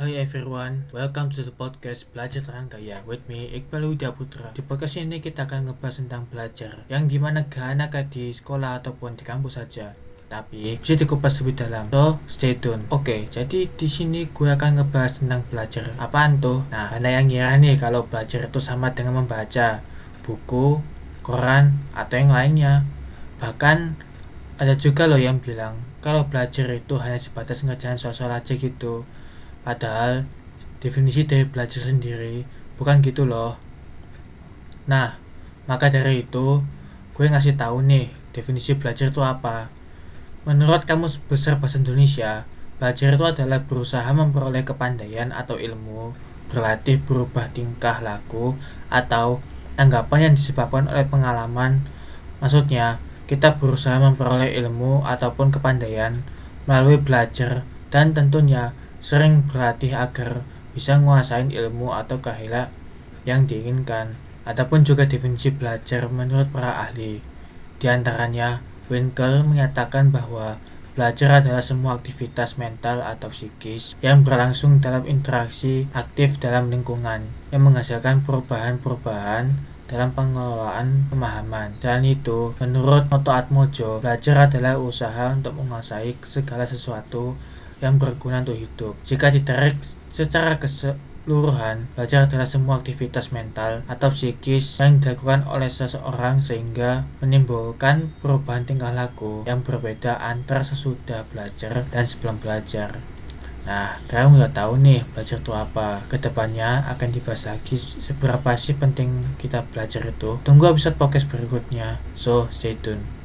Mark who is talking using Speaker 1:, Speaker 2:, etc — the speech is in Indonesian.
Speaker 1: Hi everyone, welcome to the podcast Belajar Terang Kaya with me Iqbal Huda Putra. Di podcast ini kita akan ngebahas tentang belajar, yang di mana gak kayak di sekolah ataupun di kampus saja, tapi bisa dikupas lebih dalam. So, stay tune. Oke, jadi di sini gue akan ngebahas tentang belajar. Apaan tuh? Nah, ada yang ngira nih kalau belajar itu sama dengan membaca buku, koran, atau yang lainnya. Bahkan ada juga loh yang bilang kalau belajar itu hanya sebatas ngerjain soal-soal aja gitu Padahal definisi dari belajar sendiri bukan gitu loh. Nah, maka dari itu gue ngasih tahu nih definisi belajar itu apa. Menurut Kamus Besar Bahasa Indonesia, belajar itu adalah berusaha memperoleh kepandaian atau ilmu, berlatih berubah tingkah laku, atau tanggapan yang disebabkan oleh pengalaman. Maksudnya, kita berusaha memperoleh ilmu ataupun kepandaian melalui belajar dan tentunya sering berlatih agar bisa menguasai ilmu atau keahlian yang diinginkan. Adapun juga definisi belajar menurut para ahli. Di antaranya, Winkel menyatakan bahwa belajar adalah semua aktivitas mental atau psikis yang berlangsung dalam interaksi aktif dalam lingkungan yang menghasilkan perubahan-perubahan dalam pengelolaan pemahaman. Dan itu, menurut Moto Atmojo, belajar adalah usaha untuk menguasai segala sesuatu yang berguna untuk hidup. Jika ditarik secara keseluruhan, belajar adalah semua aktivitas mental atau psikis yang dilakukan oleh seseorang sehingga menimbulkan perubahan tingkah laku yang berbeda antara sesudah belajar dan sebelum belajar. Nah, kalian udah tahu nih belajar itu apa. Ke depannya akan dibahas lagi seberapa sih penting kita belajar itu. Tunggu episode podcast berikutnya. So, stay tune.